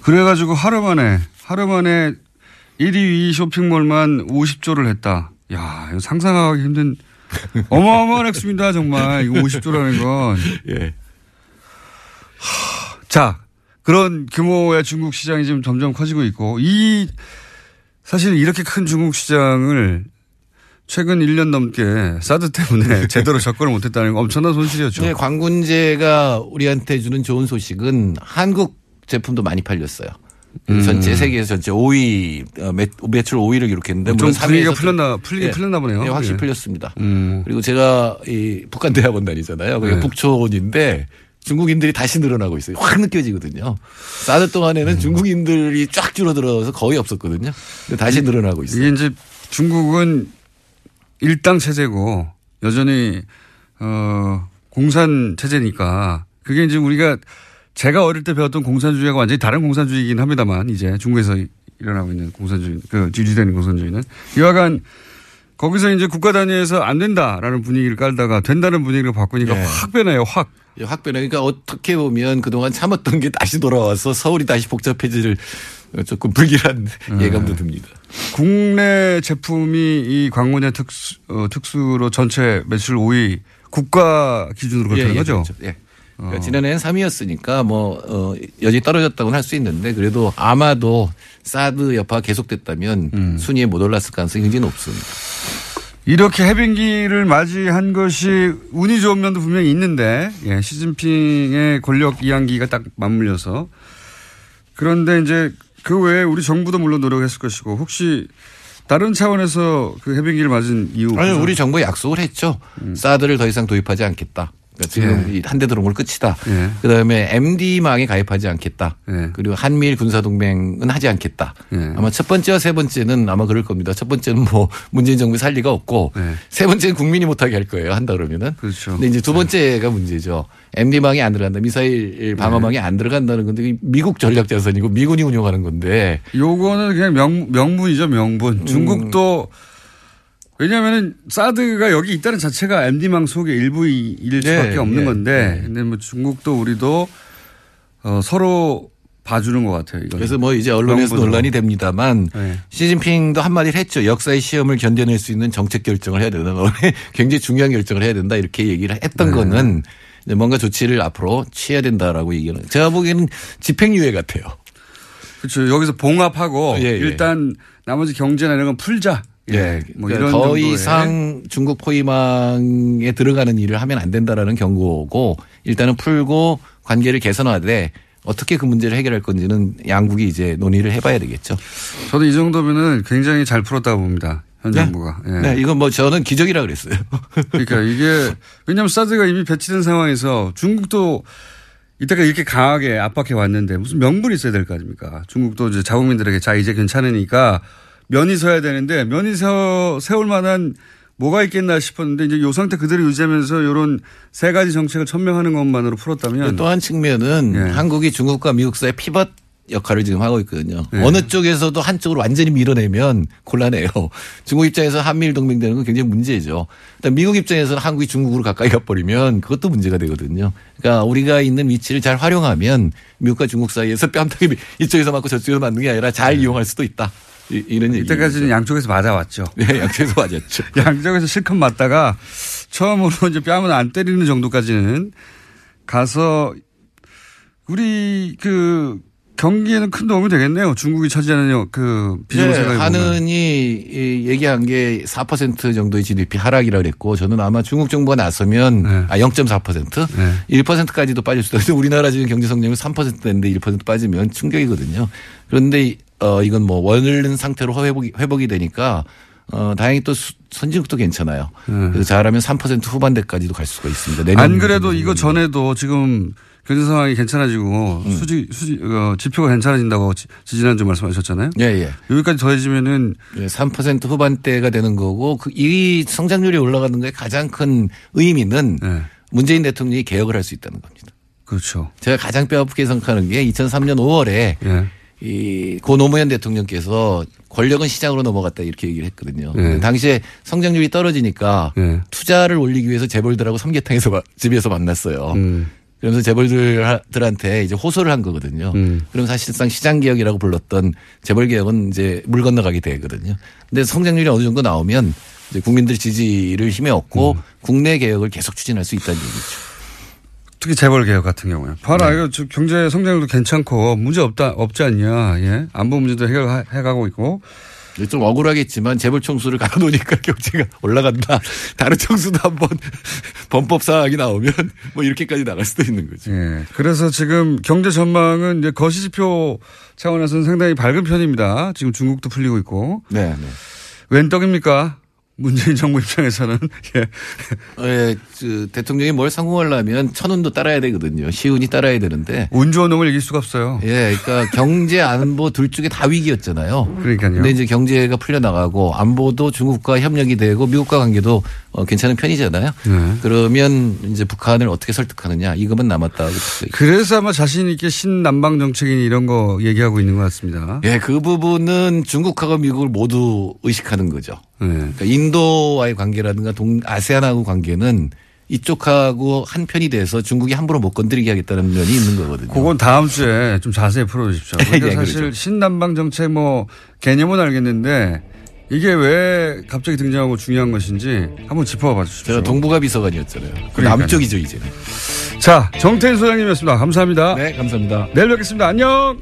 그래가지고 하루 만에 하루 만에 1위 2위 쇼핑몰만 50조를 했다. 야, 이거 상상하기 힘든 어마어마한 액수입니다, 정말. 이거 50조라는 건. 예. 자, 그런 규모의 중국 시장이 지금 점점 커지고 있고 이 사실 이렇게 큰 중국 시장을 최근 1년 넘게 사드 때문에 제대로 접근을 못했다는 건 엄청난 손실이었죠. 네, 광군제가 우리한테 주는 좋은 소식은 한국 제품도 많이 팔렸어요. 음. 전체 세계에서 전체 5위 어, 매, 매출 5위를 기록했는데 좀 분위기가 3위에서 풀렸나 풀리긴 풀렸나 보네요. 예, 확실히 예. 풀렸습니다. 음. 그리고 제가 이 북한 대학원 다니잖아요. 그게 네. 북촌인데 중국인들이 다시 늘어나고 있어요. 확 느껴지거든요. 사드 동안에는 음. 중국인들이 쫙 줄어들어서 거의 없었거든요. 근데 다시 늘어나고 있어요. 이게 이제 중국은 일당 체제고 여전히 어 공산 체제니까 그게 이제 우리가 제가 어릴 때 배웠던 공산주의가 완전히 다른 공산주의이긴 합니다만 이제 중국에서 일어나고 있는 공산주의, 그 지지되는 공산주의는 이와간 거기서 이제 국가 단위에서 안 된다라는 분위기를 깔다가 된다는 분위기를 바꾸니까 네. 확 변해요, 확. 예, 확 변해. 그러니까 어떻게 보면 그동안 참았던 게 다시 돌아와서 서울이 다시 복잡해질 조금 불길한 네. 예감도 듭니다. 국내 제품이 이 광고냐 특수, 어, 특수로 전체 매출 5위 국가 기준으로 그렇다는 예, 예, 거죠? 그렇죠. 예. 그러니까 지난해는 3위였으니까 뭐, 어, 여전히 떨어졌다고는 할 수 있는데 그래도 아마도 사드 여파가 계속됐다면 음. 순위에 못 올랐을 가능성이 굉장히 높습니다. 이렇게 해빙기를 맞이한 것이 운이 좋은 면도 분명히 있는데, 예, 시진핑의 권력 이양기가 딱 맞물려서. 그런데 이제 그 외에 우리 정부도 물론 노력했을 것이고, 혹시 다른 차원에서 그 해빙기를 맞은 이유. 아니, 우리 정부 약속을 했죠. 사드를 더 이상 도입하지 않겠다. 그러니까 지금 예. 한대 들어온 걸 끝이다. 예. 그다음에 MD망에 가입하지 않겠다. 예. 그리고 한미일 군사동맹은 하지 않겠다. 아마 첫 번째와 세 번째는 아마 그럴 겁니다. 첫 번째는 뭐 문재인 정부 살 리가 없고 세 번째는 국민이 못하게 할 거예요. 한다 그러면은. 그렇죠. 근데 이제 두 번째가 문제죠. MD망이 안 들어간다. 미사일 방어망이 안 들어간다는 건데 미국 전략 자산이고 미군이 운영하는 건데 요거는 그냥 명, 명분이죠, 명분. 중국도 왜냐하면은 사드가 여기 있다는 자체가 MD망 속의 일부일 네, 수밖에 없는 네, 건데, 근데 뭐 중국도 우리도 어, 서로 봐주는 것 같아요. 이거. 그래서 뭐 이제 언론에서 논란이 됩니다만 네. 시진핑도 한마디를 했죠. 역사의 시험을 견뎌낼 수 있는 정책 결정을 해야 된다. 굉장히 중요한 결정을 해야 된다. 이렇게 얘기를 했던 네. 거는 뭔가 조치를 앞으로 취해야 된다라고 얘기하는. 제가 보기에는 집행유예 같아요. 그렇죠. 여기서 봉합하고 예, 예. 일단 나머지 경제나 이런 건 풀자. 예. 뭐 그러니까 이런 더. 이상 중국 포위망에 들어가는 일을 하면 안 된다라는 경고고 일단은 풀고 관계를 개선하되 어떻게 그 문제를 해결할 건지는 양국이 이제 논의를 해봐야 되겠죠. 저도 이 정도면은 굉장히 잘 풀었다고 봅니다. 현 네. 정부가. 예. 네, 이건 뭐 저는 기적이라 그랬어요. 그러니까 이게 왜냐하면 사드가 이미 배치된 상황에서 중국도 이때가 이렇게 강하게 압박해 왔는데 무슨 명분이 있어야 될 거 아닙니까? 중국도 이제 자국민들에게 자 이제 괜찮으니까 면이 서야 되는데 면이 서 세울 만한 뭐가 있겠나 싶었는데 이제 요 상태 그대로 유지하면서 이런 세 가지 정책을 천명하는 것만으로 풀었다면 또 한 측면은 예. 한국이 중국과 미국 사이의 피벗 역할을 지금 하고 있거든요. 예. 어느 쪽에서도 한쪽으로 완전히 밀어내면 곤란해요. 중국 입장에서 한미일 동맹되는 건 굉장히 문제죠. 일단 미국 입장에서는 한국이 중국으로 가까이 가버리면 그것도 문제가 되거든요. 그러니까 우리가 있는 위치를 잘 활용하면 미국과 중국 사이에서 뺨때기 이쪽에서 맞고 저쪽에서 맞는 게 아니라 잘 이용할 수도 있다. 이- 이런 얘기. 네. 이때까지는 양쪽에서 맞아왔죠. 네, 양쪽에서 맞았죠. 양쪽에서 실컷 맞다가 처음으로 이제 뺨을 안 때리는 정도까지는 가서 우리 그 경기에는 큰 도움이 되겠네요. 중국이 차지하는 그 네, 비정세가 하는이 이 얘기한 게 4% 정도의 GDP 하락이라 그랬고 저는 아마 중국 정부가 나서면 네. 아 0.4% 1%까지도 빠질 수도 있는데 우리나라 지금 경제 성장률 3%인데 1% 빠지면 충격이거든요. 그런데 어 이건 뭐 원활한 상태로 회복이 회복이 되니까 어 다행히 또 수- 선진국도 괜찮아요. 그래서 잘하면 3% 후반대까지도 갈 수가 있습니다. 네. 안 그래도 이거 전에도 지금 경제 상황이 괜찮아지고 음. 수지 수지 어, 지표가 괜찮아진다고 지- 지난주 말씀하셨잖아요. 예, 예. 여기까지 더해지면은 3% 후반대가 되는 거고 그 이 성장률이 올라가는 거에 가장 큰 의미는 문재인 대통령이 개혁을 할 수 있다는 겁니다. 네. 그렇죠. 제가 가장 뼈아프게 생각하는 게 2003년 5월에 예. 이 고 노무현 대통령께서 권력은 시장으로 넘어갔다 이렇게 얘기를 했거든요. 네. 당시에 성장률이 떨어지니까 네. 투자를 올리기 위해서 재벌들하고 삼계탕에서 마- 집에서 만났어요. 음. 그러면서 재벌들한테 이제 호소를 한 거거든요. 음. 그럼 사실상 시장 개혁이라고 불렀던 재벌 개혁은 이제 물 건너가게 되거든요. 근데 성장률이 어느 정도 나오면 이제 국민들 지지를 힘에 얻고 음. 국내 개혁을 계속 추진할 수 있다는 얘기죠. 특히 재벌 개혁 같은 경우에. 봐라 이거 저 경제 성장률도 괜찮고 문제 없다 없지 않냐 예? 안보 문제도 해결해가고 있고. 좀 억울하겠지만 재벌 총수를 갈아놓으니까 경제가 올라간다. 다른 총수도 한번 범법 사항이 나오면 뭐 이렇게까지 나갈 수도 있는 거죠. 예. 그래서 지금 경제 전망은 이제 거시 지표 차원에서는 상당히 밝은 편입니다. 지금 중국도 풀리고 있고. 네, 네. 웬 떡입니까 문재인 정부 입장에서는 예. 예, 그 대통령이 뭘 성공하려면 천운도 따라야 되거든요. 시운이 따라야 되는데. 운 좋은 놈을 이길 수가 없어요. 예, 그러니까 경제 안보 둘 중에 다 위기였잖아요. 그러니까요. 근데 이제 경제가 풀려 나가고 안보도 중국과 협력이 되고 미국과 관계도 어, 괜찮은 편이잖아요. 네. 그러면 이제 북한을 어떻게 설득하느냐 이것만 남았다고. 그래서 아마 자신 있게 신남방 정책인 이런 거 얘기하고 있는 것 같습니다. 예, 그 부분은 중국하고 미국을 모두 의식하는 거죠. 네. 그러니까 인도와의 관계라든가 동 아세안하고 관계는 이쪽하고 한 편이 돼서 중국이 함부로 못 건드리게 하겠다는 면이 있는 거거든요. 그건 다음 주에 좀 자세히 풀어주십시오. 그러니까 예, 사실 그렇죠. 신남방 정책 뭐 개념은 알겠는데 이게 왜 갑자기 등장하고 중요한 것인지 한번 짚어봐 주십시오. 제가 동북아 비서관이었잖아요. 그. 남쪽이죠 이제는. 자, 정태인 소장님이었습니다. 감사합니다. 네, 감사합니다. 내일 뵙겠습니다. 안녕.